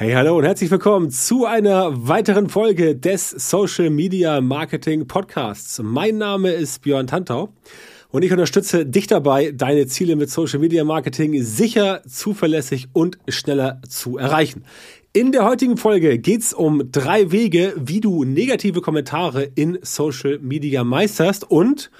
Hey, hallo und herzlich willkommen zu einer weiteren Folge des Social Media Marketing Podcasts. Mein Name ist Björn Tantau und ich unterstütze dich dabei, deine Ziele mit Social Media Marketing sicher, zuverlässig und schneller zu erreichen. In der heutigen Folge geht's um drei Wege, wie du negative Kommentare in Social Media meisterst und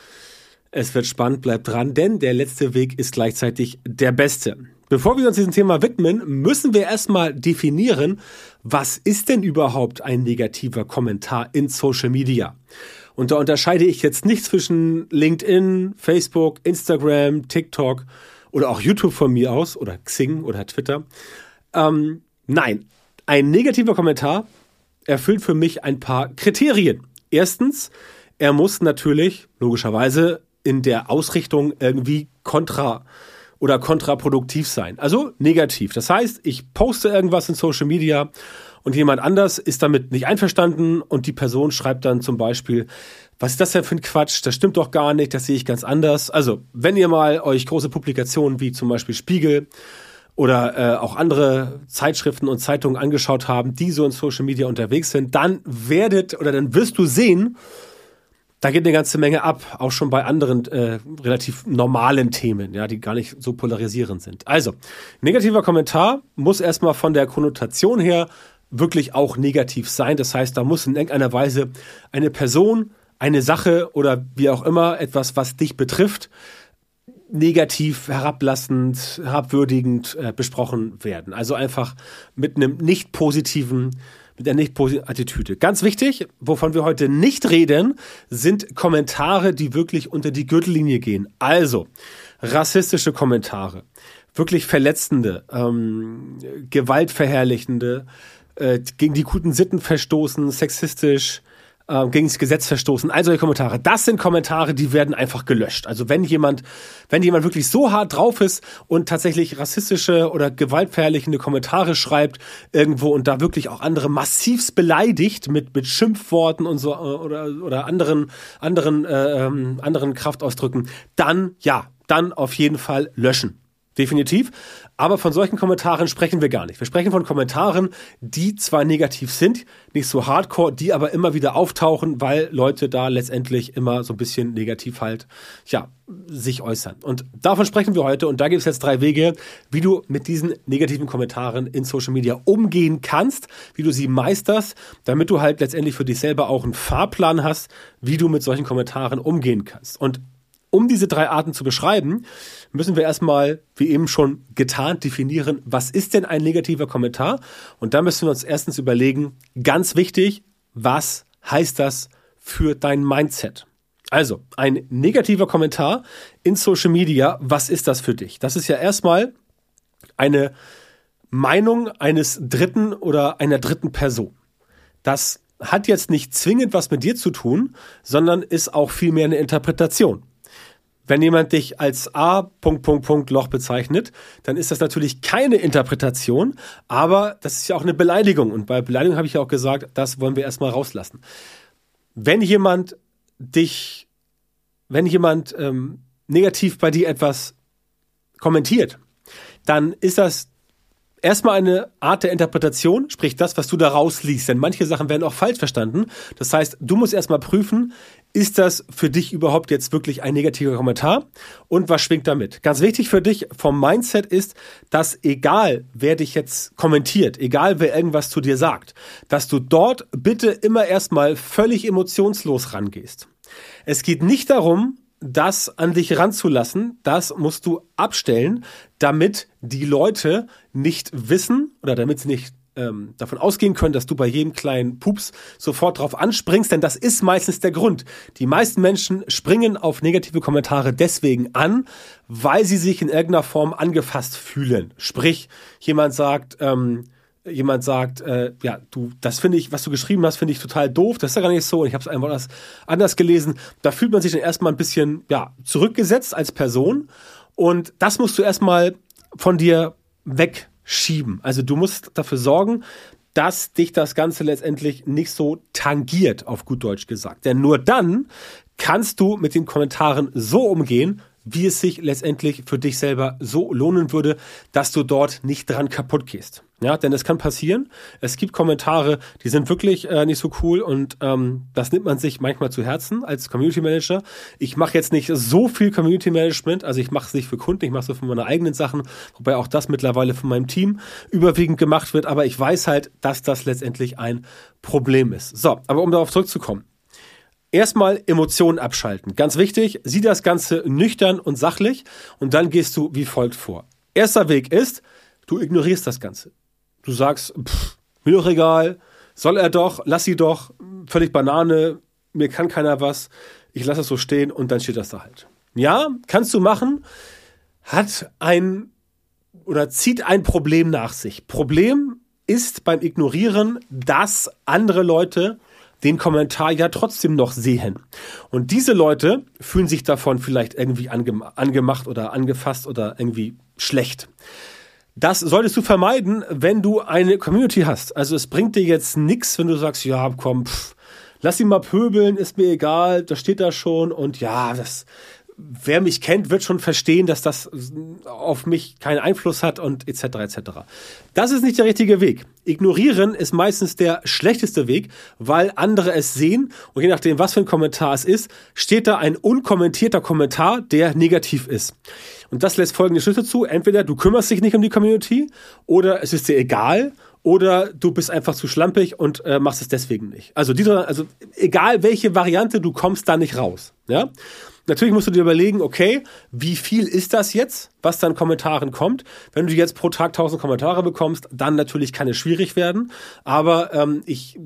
es wird spannend, bleib dran, denn der letzte Weg ist gleichzeitig der beste. Bevor wir uns diesem Thema widmen, müssen wir erstmal definieren, was ist denn überhaupt ein negativer Kommentar in Social Media? Und da unterscheide ich jetzt nicht zwischen LinkedIn, Facebook, Instagram, TikTok oder auch YouTube von mir aus oder Xing oder Twitter. Ähm, nein, ein negativer Kommentar erfüllt für mich ein paar Kriterien. Erstens, er muss natürlich logischerweise in der Ausrichtung irgendwie kontra oder kontraproduktiv sein. Also negativ. Das heißt, ich poste irgendwas in Social Media und jemand anders ist damit nicht einverstanden und die Person schreibt dann zum Beispiel, was ist das denn für ein Quatsch? Das stimmt doch gar nicht, das sehe ich ganz anders. Also, wenn ihr mal euch große Publikationen wie zum Beispiel Spiegel oder äh, auch andere Zeitschriften und Zeitungen angeschaut haben, die so in Social Media unterwegs sind, dann werdet oder dann wirst du sehen, da geht eine ganze Menge ab, auch schon bei anderen äh, relativ normalen Themen, ja, die gar nicht so polarisierend sind. Also, negativer Kommentar muss erstmal von der Konnotation her wirklich auch negativ sein. Das heißt, da muss in irgendeiner Weise eine Person, eine Sache oder wie auch immer etwas, was dich betrifft, negativ, herablassend, herabwürdigend äh, besprochen werden. Also einfach mit einem nicht positiven mit der nicht positiven Attitüde. Ganz wichtig, wovon wir heute nicht reden, sind Kommentare, die wirklich unter die Gürtellinie gehen. Also rassistische Kommentare, wirklich verletzende, ähm, gewaltverherrlichende, äh, gegen die guten Sitten verstoßen, sexistisch, äh, gegen das Gesetz verstoßen, all solche Kommentare. Das sind Kommentare, die werden einfach gelöscht. Also wenn jemand, wenn jemand wirklich so hart drauf ist und tatsächlich rassistische oder gewaltverherrlichende Kommentare schreibt irgendwo und da wirklich auch andere massivst beleidigt mit, mit Schimpfworten und so äh, oder, oder anderen, anderen, äh, ähm, anderen Kraftausdrücken, dann ja, dann auf jeden Fall löschen definitiv. Aber von solchen Kommentaren sprechen wir gar nicht. Wir sprechen von Kommentaren, die zwar negativ sind, nicht so hardcore, die aber immer wieder auftauchen, weil Leute da letztendlich immer so ein bisschen negativ halt, ja, sich äußern. Und davon sprechen wir heute. Und da gibt es jetzt drei Wege, wie du mit diesen negativen Kommentaren in Social Media umgehen kannst, wie du sie meisterst, damit du halt letztendlich für dich selber auch einen Fahrplan hast, wie du mit solchen Kommentaren umgehen kannst. Und um diese drei Arten zu beschreiben, müssen wir erstmal, wie eben schon getan, definieren, was ist denn ein negativer Kommentar? Und da müssen wir uns erstens überlegen, ganz wichtig, was heißt das für dein Mindset? Also, ein negativer Kommentar in Social Media, was ist das für dich? Das ist ja erstmal eine Meinung eines dritten oder einer dritten Person. Das hat jetzt nicht zwingend was mit dir zu tun, sondern ist auch vielmehr eine Interpretation. Wenn jemand dich als A. Punkt, Punkt, Punkt Loch bezeichnet, dann ist das natürlich keine Interpretation, aber das ist ja auch eine Beleidigung. Und bei Beleidigung habe ich ja auch gesagt, das wollen wir erstmal rauslassen. Wenn jemand dich, wenn jemand ähm, negativ bei dir etwas kommentiert, dann ist das erstmal eine Art der Interpretation, sprich das, was du da rausliest. Denn manche Sachen werden auch falsch verstanden. Das heißt, du musst erstmal prüfen, ist das für dich überhaupt jetzt wirklich ein negativer Kommentar? Und was schwingt damit? Ganz wichtig für dich vom Mindset ist, dass egal wer dich jetzt kommentiert, egal wer irgendwas zu dir sagt, dass du dort bitte immer erstmal völlig emotionslos rangehst. Es geht nicht darum, das an dich ranzulassen, das musst du abstellen, damit die Leute nicht wissen oder damit sie nicht ähm, davon ausgehen können, dass du bei jedem kleinen Pups sofort drauf anspringst, denn das ist meistens der Grund. Die meisten Menschen springen auf negative Kommentare deswegen an, weil sie sich in irgendeiner Form angefasst fühlen. Sprich, jemand sagt, ähm, jemand sagt, äh, ja, du, das finde ich, was du geschrieben hast, finde ich total doof, das ist ja gar nicht so und ich habe es einfach anders, gelesen. Da fühlt man sich dann erstmal ein bisschen, ja, zurückgesetzt als Person und das musst du erstmal von dir wegschieben. Also du musst dafür sorgen, dass dich das Ganze letztendlich nicht so tangiert, auf gut Deutsch gesagt. Denn nur dann kannst du mit den Kommentaren so umgehen, wie es sich letztendlich für dich selber so lohnen würde, dass du dort nicht dran kaputt gehst. Ja, denn es kann passieren. Es gibt Kommentare, die sind wirklich äh, nicht so cool und ähm, das nimmt man sich manchmal zu Herzen als Community Manager. Ich mache jetzt nicht so viel Community Management, also ich mache es nicht für Kunden, ich mache es für meine eigenen Sachen, wobei auch das mittlerweile von meinem Team überwiegend gemacht wird, aber ich weiß halt, dass das letztendlich ein Problem ist. So, aber um darauf zurückzukommen. Erstmal Emotionen abschalten. Ganz wichtig, sieh das Ganze nüchtern und sachlich und dann gehst du wie folgt vor. Erster Weg ist, du ignorierst das Ganze. Du sagst, pff, mir doch egal, soll er doch, lass sie doch, völlig Banane, mir kann keiner was, ich lasse es so stehen und dann steht das da halt. Ja, kannst du machen, hat ein oder zieht ein Problem nach sich. Problem ist beim Ignorieren, dass andere Leute den Kommentar ja trotzdem noch sehen. Und diese Leute fühlen sich davon vielleicht irgendwie ange angemacht oder angefasst oder irgendwie schlecht. Das solltest du vermeiden, wenn du eine Community hast. Also es bringt dir jetzt nichts, wenn du sagst, ja, komm, pff, lass ihn mal pöbeln, ist mir egal, das steht da schon und ja, das wer mich kennt, wird schon verstehen, dass das auf mich keinen Einfluss hat und etc. etc. Das ist nicht der richtige Weg. Ignorieren ist meistens der schlechteste Weg, weil andere es sehen und je nachdem, was für ein Kommentar es ist, steht da ein unkommentierter Kommentar, der negativ ist. Und das lässt folgende Schlüsse zu. Entweder du kümmerst dich nicht um die Community oder es ist dir egal oder du bist einfach zu schlampig und äh, machst es deswegen nicht. Also diese, also egal welche Variante, du kommst da nicht raus. Ja. Natürlich musst du dir überlegen, okay, wie viel ist das jetzt, was dann Kommentaren kommt? Wenn du jetzt pro Tag 1000 Kommentare bekommst, dann natürlich kann es schwierig werden. Aber ähm, ich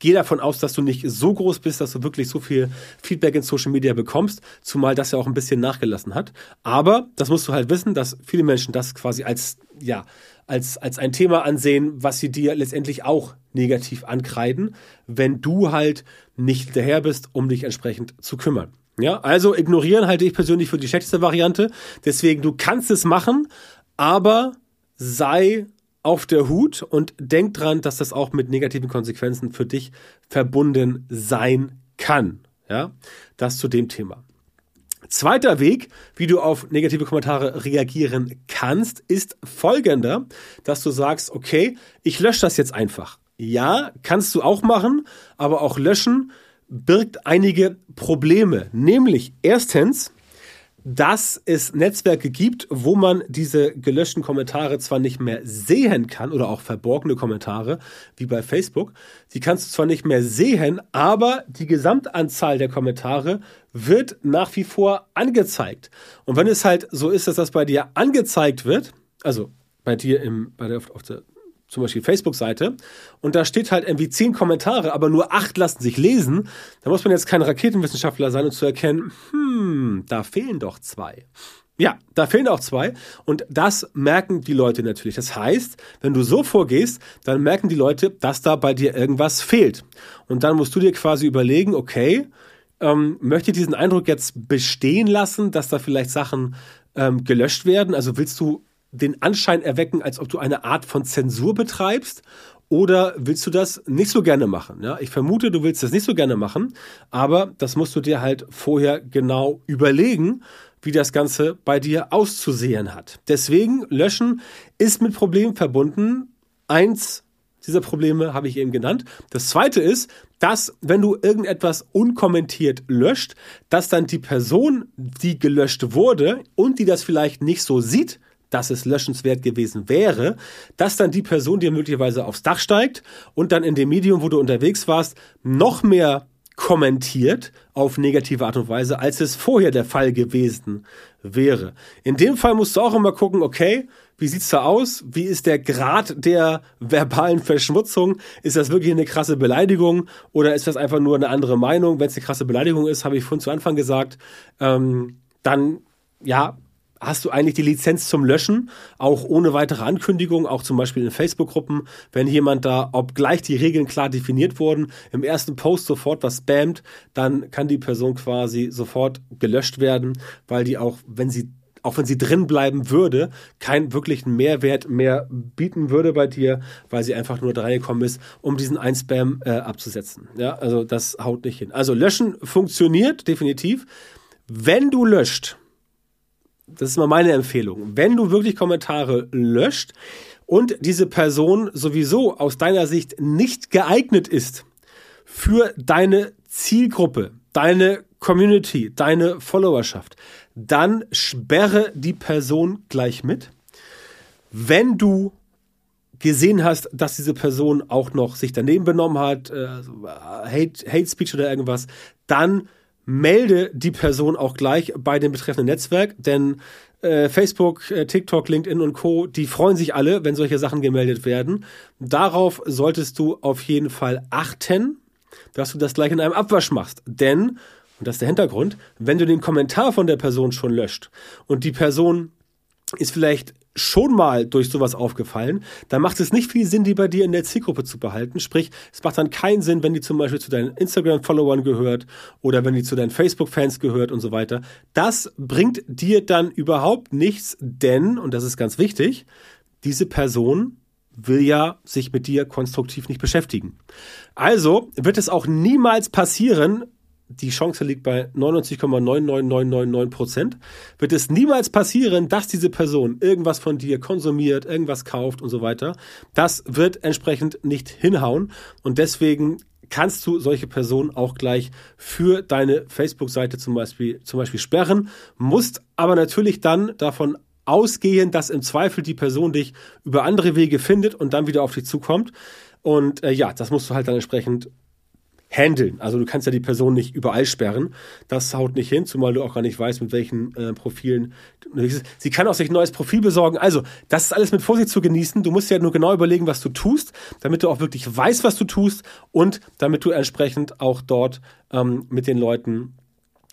gehe davon aus, dass du nicht so groß bist, dass du wirklich so viel Feedback in Social Media bekommst, zumal das ja auch ein bisschen nachgelassen hat. Aber das musst du halt wissen, dass viele Menschen das quasi als, ja, als, als ein Thema ansehen, was sie dir letztendlich auch negativ ankreiden, wenn du halt nicht hinterher bist, um dich entsprechend zu kümmern. Ja, also ignorieren halte ich persönlich für die schlechteste Variante. Deswegen, du kannst es machen, aber sei auf der Hut und denk dran, dass das auch mit negativen Konsequenzen für dich verbunden sein kann. Ja, das zu dem Thema. Zweiter Weg, wie du auf negative Kommentare reagieren kannst, ist folgender, dass du sagst, okay, ich lösche das jetzt einfach. Ja, kannst du auch machen, aber auch löschen birgt einige Probleme. Nämlich erstens, dass es Netzwerke gibt, wo man diese gelöschten Kommentare zwar nicht mehr sehen kann oder auch verborgene Kommentare, wie bei Facebook, die kannst du zwar nicht mehr sehen, aber die Gesamtanzahl der Kommentare wird nach wie vor angezeigt. Und wenn es halt so ist, dass das bei dir angezeigt wird, also bei dir im, bei der, auf der zum Beispiel Facebook-Seite und da steht halt irgendwie zehn Kommentare, aber nur acht lassen sich lesen, da muss man jetzt kein Raketenwissenschaftler sein, um zu erkennen, hm, da fehlen doch zwei. Ja, da fehlen auch zwei und das merken die Leute natürlich. Das heißt, wenn du so vorgehst, dann merken die Leute, dass da bei dir irgendwas fehlt. Und dann musst du dir quasi überlegen, okay, ähm, möchte ich diesen Eindruck jetzt bestehen lassen, dass da vielleicht Sachen ähm, gelöscht werden? Also willst du den Anschein erwecken, als ob du eine Art von Zensur betreibst? Oder willst du das nicht so gerne machen? Ja, ich vermute, du willst das nicht so gerne machen, aber das musst du dir halt vorher genau überlegen, wie das Ganze bei dir auszusehen hat. Deswegen löschen ist mit Problemen verbunden. Eins dieser Probleme habe ich eben genannt. Das zweite ist, dass wenn du irgendetwas unkommentiert löscht, dass dann die Person, die gelöscht wurde und die das vielleicht nicht so sieht, dass es löschenswert gewesen wäre, dass dann die Person dir möglicherweise aufs Dach steigt und dann in dem Medium, wo du unterwegs warst, noch mehr kommentiert auf negative Art und Weise, als es vorher der Fall gewesen wäre. In dem Fall musst du auch immer gucken, okay, wie sieht's da aus? Wie ist der Grad der verbalen Verschmutzung? Ist das wirklich eine krasse Beleidigung oder ist das einfach nur eine andere Meinung? Wenn es eine krasse Beleidigung ist, habe ich vorhin zu Anfang gesagt, ähm, dann ja, hast du eigentlich die Lizenz zum Löschen, auch ohne weitere Ankündigung, auch zum Beispiel in Facebook-Gruppen, wenn jemand da, obgleich die Regeln klar definiert wurden, im ersten Post sofort was spammt, dann kann die Person quasi sofort gelöscht werden, weil die auch, wenn sie auch wenn sie drin bleiben würde, keinen wirklichen Mehrwert mehr bieten würde bei dir, weil sie einfach nur reingekommen ist, um diesen Einspam äh, abzusetzen. Ja, also das haut nicht hin. Also löschen funktioniert definitiv. Wenn du löscht, das ist mal meine Empfehlung, wenn du wirklich Kommentare löscht und diese Person sowieso aus deiner Sicht nicht geeignet ist für deine Zielgruppe, deine Community, deine Followerschaft, dann sperre die Person gleich mit. Wenn du gesehen hast, dass diese Person auch noch sich daneben benommen hat, äh, Hate, Hate Speech oder irgendwas, dann melde die Person auch gleich bei dem betreffenden Netzwerk, denn äh, Facebook, äh, TikTok, LinkedIn und Co., die freuen sich alle, wenn solche Sachen gemeldet werden. Darauf solltest du auf jeden Fall achten, dass du das gleich in einem Abwasch machst. Denn, und das ist der Hintergrund, wenn du den Kommentar von der Person schon löscht und die Person ist vielleicht schon mal durch sowas aufgefallen, dann macht es nicht viel Sinn, die bei dir in der Zielgruppe zu behalten. Sprich, es macht dann keinen Sinn, wenn die zum Beispiel zu deinen Instagram-Followern gehört oder wenn die zu deinen Facebook-Fans gehört und so weiter. Das bringt dir dann überhaupt nichts, denn, und das ist ganz wichtig, diese Person will ja sich mit dir konstruktiv nicht beschäftigen. Also wird es auch niemals passieren, die Chance liegt bei 99,99999 Prozent, wird es niemals passieren, dass diese Person irgendwas von dir konsumiert, irgendwas kauft und so weiter. Das wird entsprechend nicht hinhauen und deswegen kannst du solche Personen auch gleich für deine Facebook-Seite zum Beispiel, zum Beispiel sperren, musst aber natürlich dann davon ausgehen, dass im Zweifel die Person dich über andere Wege findet und dann wieder auf dich zukommt. Und äh, ja, das musst du halt dann entsprechend handeln. Also du kannst ja die Person nicht überall sperren. Das haut nicht hin, zumal du auch gar nicht weißt, mit welchen äh, Profilen. Sie kann auch sich ein neues Profil besorgen. Also, das ist alles mit Vorsicht zu genießen. Du musst ja nur genau überlegen, was du tust, damit du auch wirklich weißt, was du tust und damit du entsprechend auch dort ähm, mit den Leuten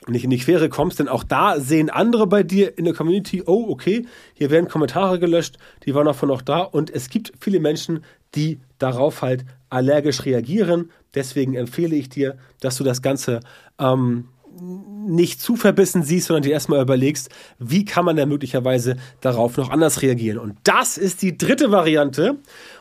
nicht in die Quere kommst, denn auch da sehen andere bei dir in der Community, oh, okay, hier werden Kommentare gelöscht, die waren davon noch da und es gibt viele Menschen, die darauf halt allergisch reagieren. Deswegen empfehle ich dir, dass du das Ganze ähm, nicht zu verbissen siehst, sondern dir erstmal überlegst, wie kann man da möglicherweise darauf noch anders reagieren. Und das ist die dritte Variante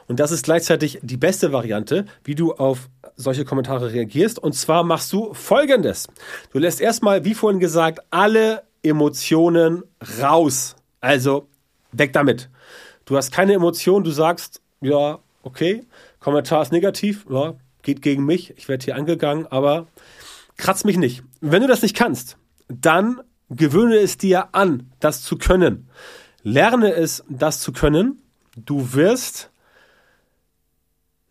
und das ist gleichzeitig die beste Variante, wie du auf solche Kommentare reagierst. Und zwar machst du Folgendes. Du lässt erstmal, wie vorhin gesagt, alle Emotionen raus. Also weg damit. Du hast keine Emotionen, du sagst, ja, okay, Kommentar ist negativ, ja, geht gegen mich, ich werde hier angegangen, aber kratz mich nicht. Wenn du das nicht kannst, dann gewöhne es dir an, das zu können. Lerne es, das zu können. Du wirst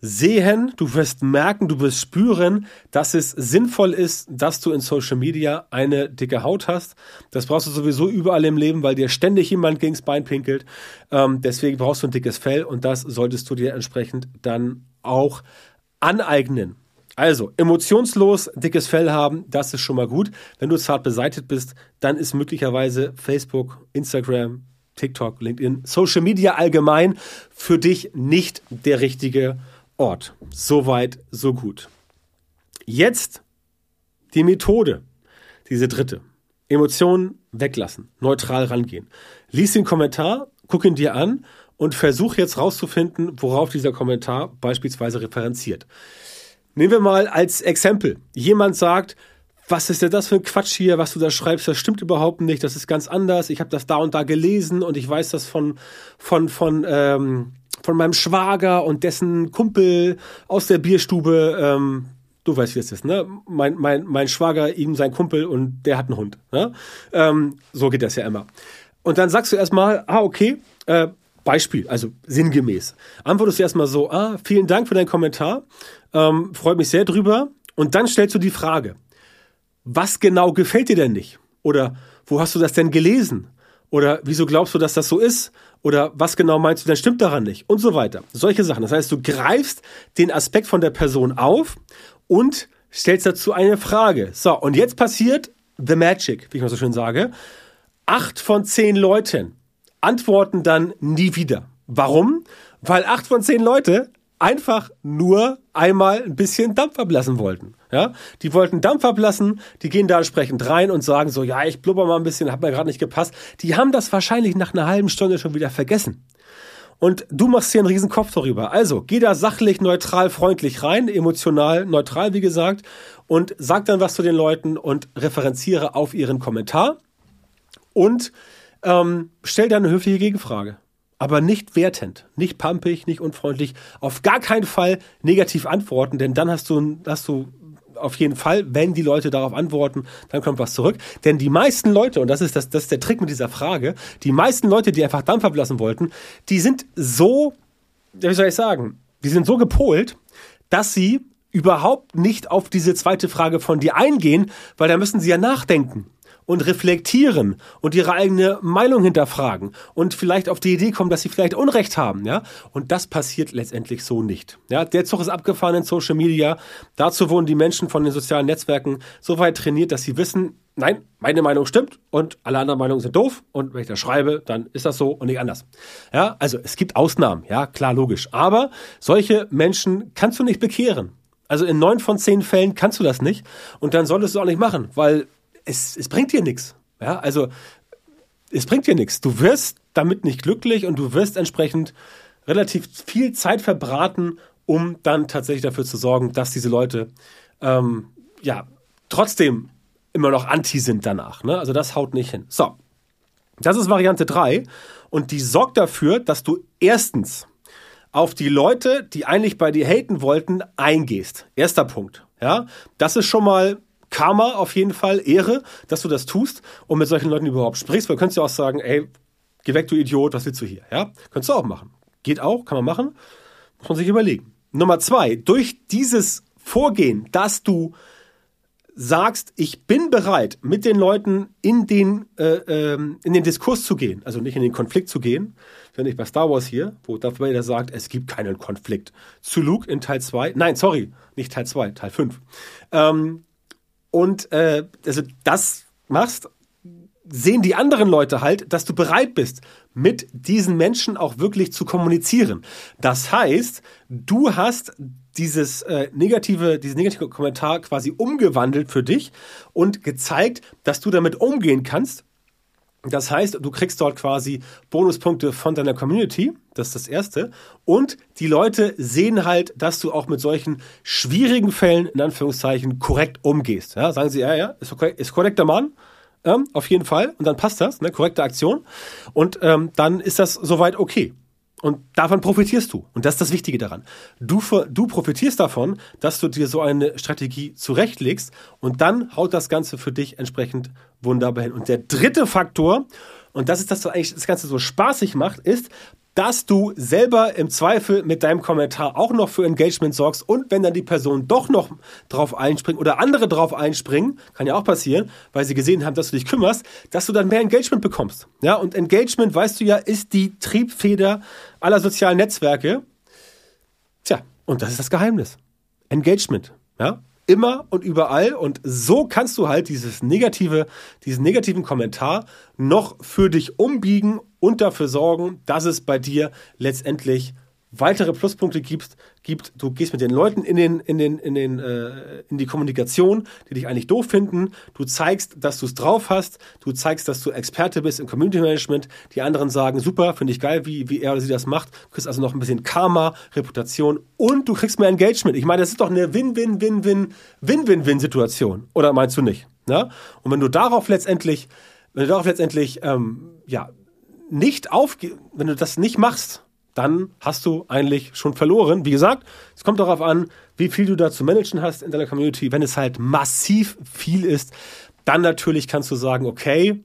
sehen, du wirst merken, du wirst spüren, dass es sinnvoll ist, dass du in Social Media eine dicke Haut hast. Das brauchst du sowieso überall im Leben, weil dir ständig jemand gegens Bein pinkelt. Ähm, deswegen brauchst du ein dickes Fell und das solltest du dir entsprechend dann auch aneignen. Also, emotionslos dickes Fell haben, das ist schon mal gut. Wenn du zart beseitigt bist, dann ist möglicherweise Facebook, Instagram, TikTok, LinkedIn, Social Media allgemein für dich nicht der richtige Ort. Soweit, so gut. Jetzt die Methode, diese dritte. Emotionen weglassen, neutral rangehen. Lies den Kommentar, guck ihn dir an und versuch jetzt rauszufinden, worauf dieser Kommentar beispielsweise referenziert. Nehmen wir mal als Exempel. Jemand sagt, was ist denn das für ein Quatsch hier, was du da schreibst, das stimmt überhaupt nicht, das ist ganz anders. Ich habe das da und da gelesen und ich weiß das von, von, von, ähm, von meinem Schwager und dessen Kumpel aus der Bierstube. Ähm, du weißt, wie es ist, ne? Mein, mein, mein Schwager, ihm sein Kumpel und der hat einen Hund. Ne? Ähm, so geht das ja immer. Und dann sagst du erstmal, ah, okay, äh, Beispiel, also sinngemäß. Antwortest du erstmal so, ah, vielen Dank für deinen Kommentar, ähm, freut mich sehr drüber. Und dann stellst du die Frage, was genau gefällt dir denn nicht? Oder wo hast du das denn gelesen? Oder wieso glaubst du, dass das so ist? Oder was genau meinst du denn stimmt daran nicht? Und so weiter. Solche Sachen. Das heißt, du greifst den Aspekt von der Person auf und stellst dazu eine Frage. So, und jetzt passiert the magic, wie ich mal so schön sage. Acht von zehn Leuten antworten dann nie wieder. Warum? Weil acht von zehn Leute einfach nur einmal ein bisschen Dampf ablassen wollten. Ja, die wollten Dampf ablassen, die gehen da entsprechend rein und sagen so, ja, ich blubber mal ein bisschen, hat mir gerade nicht gepasst. Die haben das wahrscheinlich nach einer halben Stunde schon wieder vergessen. Und du machst hier einen riesen Kopf darüber. Also, geh da sachlich, neutral, freundlich rein, emotional, neutral, wie gesagt, und sag dann was zu den Leuten und referenziere auf ihren Kommentar. Und ähm, stell dann eine höfliche Gegenfrage. Aber nicht wertend, nicht pumpig, nicht unfreundlich, auf gar keinen Fall negativ antworten, denn dann hast du, hast du auf jeden Fall, wenn die Leute darauf antworten, dann kommt was zurück. Denn die meisten Leute, und das ist, das, das ist der Trick mit dieser Frage, die meisten Leute, die einfach Dampf ablassen wollten, die sind so, wie soll ich sagen, die sind so gepolt, dass sie überhaupt nicht auf diese zweite Frage von dir eingehen, weil da müssen sie ja nachdenken und reflektieren und ihre eigene Meinung hinterfragen und vielleicht auf die Idee kommen, dass sie vielleicht Unrecht haben, ja? Und das passiert letztendlich so nicht. Ja, der Zug ist abgefahren in Social Media. Dazu wurden die Menschen von den sozialen Netzwerken so weit trainiert, dass sie wissen, nein, meine Meinung stimmt und alle anderen Meinungen sind doof und wenn ich das schreibe, dann ist das so und nicht anders. Ja, also es gibt Ausnahmen, ja, klar, logisch. Aber solche Menschen kannst du nicht bekehren. Also in neun von zehn Fällen kannst du das nicht und dann solltest du auch nicht machen, weil es, es bringt dir nichts. Ja, also es bringt dir nichts. Du wirst damit nicht glücklich und du wirst entsprechend relativ viel Zeit verbraten, um dann tatsächlich dafür zu sorgen, dass diese Leute ähm, ja trotzdem immer noch anti sind danach. Ne? Also das haut nicht hin. So, das ist Variante 3 und die sorgt dafür, dass du erstens auf die Leute, die eigentlich bei dir haten wollten, eingehst. Erster Punkt. Ja, das ist schon mal Karma auf jeden Fall, Ehre, dass du das tust und mit solchen Leuten überhaupt sprichst. Weil du könntest ja auch sagen, ey, geh weg, du Idiot, was willst du hier? Ja, könntest du auch machen. Geht auch, kann man machen. Muss man sich überlegen. Nummer zwei, durch dieses Vorgehen, dass du sagst, ich bin bereit, mit den Leuten in den, äh, ähm, in den Diskurs zu gehen, also nicht in den Konflikt zu gehen, wenn ich bei Star Wars hier, wo Darth Vader sagt, es gibt keinen Konflikt. Zu Luke in Teil 2, nein, sorry, nicht Teil 2, Teil 5. Ähm, und äh, also das machst, sehen die anderen Leute halt, dass du bereit bist, mit diesen Menschen auch wirklich zu kommunizieren. Das heißt, du hast dieses äh, negative, diesen negative Kommentar quasi umgewandelt für dich und gezeigt, dass du damit umgehen kannst das heißt, du kriegst dort quasi Bonuspunkte von deiner Community. Das ist das Erste. Und die Leute sehen halt, dass du auch mit solchen schwierigen Fällen, in Anführungszeichen, korrekt umgehst. Ja, sagen sie, ja, ja, ist, okay, ist korrekter Mann. Ähm, auf jeden Fall. Und dann passt das, ne? korrekte Aktion. Und ähm, dann ist das soweit okay. Und davon profitierst du. Und das ist das Wichtige daran. Du, du profitierst davon, dass du dir so eine Strategie zurechtlegst und dann haut das Ganze für dich entsprechend wunderbar hin. Und der dritte Faktor, und das ist das, was eigentlich das Ganze so spaßig macht, ist, dass du selber im Zweifel mit deinem Kommentar auch noch für Engagement sorgst und wenn dann die Person doch noch drauf einspringt oder andere drauf einspringen, kann ja auch passieren, weil sie gesehen haben, dass du dich kümmerst, dass du dann mehr Engagement bekommst. Ja, und Engagement, weißt du ja, ist die Triebfeder aller sozialen Netzwerke. Tja, und das ist das Geheimnis. Engagement. Ja, immer und überall. Und so kannst du halt dieses negative, diesen negativen Kommentar noch für dich umbiegen und dafür sorgen, dass es bei dir letztendlich weitere Pluspunkte gibst, gibt, du gehst mit den Leuten in den, in den, in den, äh, in die Kommunikation, die dich eigentlich doof finden. Du zeigst, dass du es drauf hast. Du zeigst, dass du Experte bist im Community Management. Die anderen sagen, super, finde ich geil, wie, wie er oder sie das macht. Du kriegst also noch ein bisschen Karma, Reputation und du kriegst mehr Engagement. Ich meine, das ist doch eine Win-Win-Win-Win-Win-Win-Win-Situation. Oder meinst du nicht? Ja? Und wenn du darauf letztendlich, wenn du darauf letztendlich, ähm, ja, nicht aufge, wenn du das nicht machst, dann hast du eigentlich schon verloren. Wie gesagt, es kommt darauf an, wie viel du da zu managen hast in deiner Community. Wenn es halt massiv viel ist, dann natürlich kannst du sagen, okay,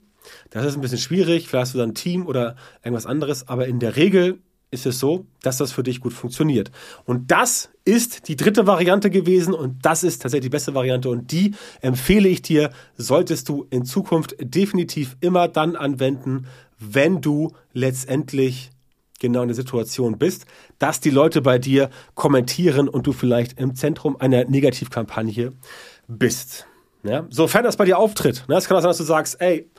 das ist ein bisschen schwierig, vielleicht hast du dann ein Team oder irgendwas anderes, aber in der Regel ist es so, dass das für dich gut funktioniert. Und das ist die dritte Variante gewesen und das ist tatsächlich die beste Variante und die empfehle ich dir, solltest du in Zukunft definitiv immer dann anwenden, wenn du letztendlich genau in der Situation bist, dass die Leute bei dir kommentieren und du vielleicht im Zentrum einer Negativkampagne bist. Ja? Sofern das bei dir auftritt. Ne? Es kann auch sein, dass du sagst, ey,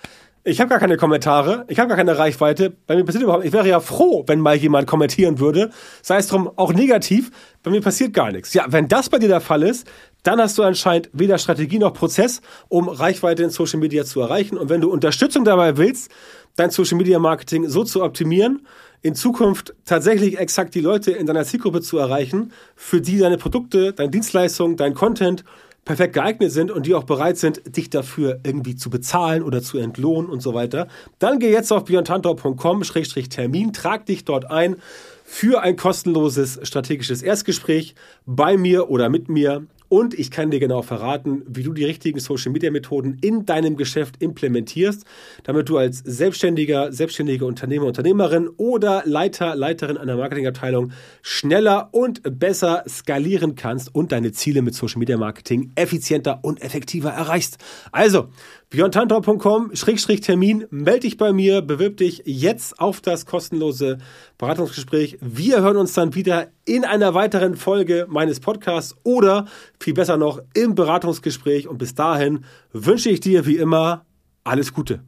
ich habe gar keine Kommentare, ich habe gar keine Reichweite. Bei mir passiert überhaupt, ich wäre ja froh, wenn mal jemand kommentieren würde, sei es drum auch negativ. Bei mir passiert gar nichts. Ja, wenn das bei dir der Fall ist, dann hast du anscheinend weder Strategie noch Prozess, um Reichweite in Social Media zu erreichen. Und wenn du Unterstützung dabei willst, dein Social Media Marketing so zu optimieren, in Zukunft tatsächlich exakt die Leute in deiner Zielgruppe zu erreichen, für die deine Produkte, deine Dienstleistungen, dein Content perfekt geeignet sind und die auch bereit sind, dich dafür irgendwie zu bezahlen oder zu entlohnen und so weiter, dann geh jetzt auf björntantor.com-termin, trag dich dort ein für ein kostenloses strategisches Erstgespräch bei mir oder mit mir und ich kann dir genau verraten, wie du die richtigen Social-Media-Methoden in deinem Geschäft implementierst, damit du als Selbstständiger, selbstständige Unternehmer, Unternehmerin oder Leiter, Leiterin einer Marketingabteilung schneller und besser skalieren kannst und deine Ziele mit Social-Media-Marketing effizienter und effektiver erreichst. Also, björntantor.com-termin, melde dich bei mir, bewirb dich jetzt auf das kostenlose Beratungsgespräch. Wir hören uns dann wieder in einer weiteren Folge meines Podcasts oder viel besser noch im Beratungsgespräch. Und bis dahin wünsche ich dir wie immer alles Gute.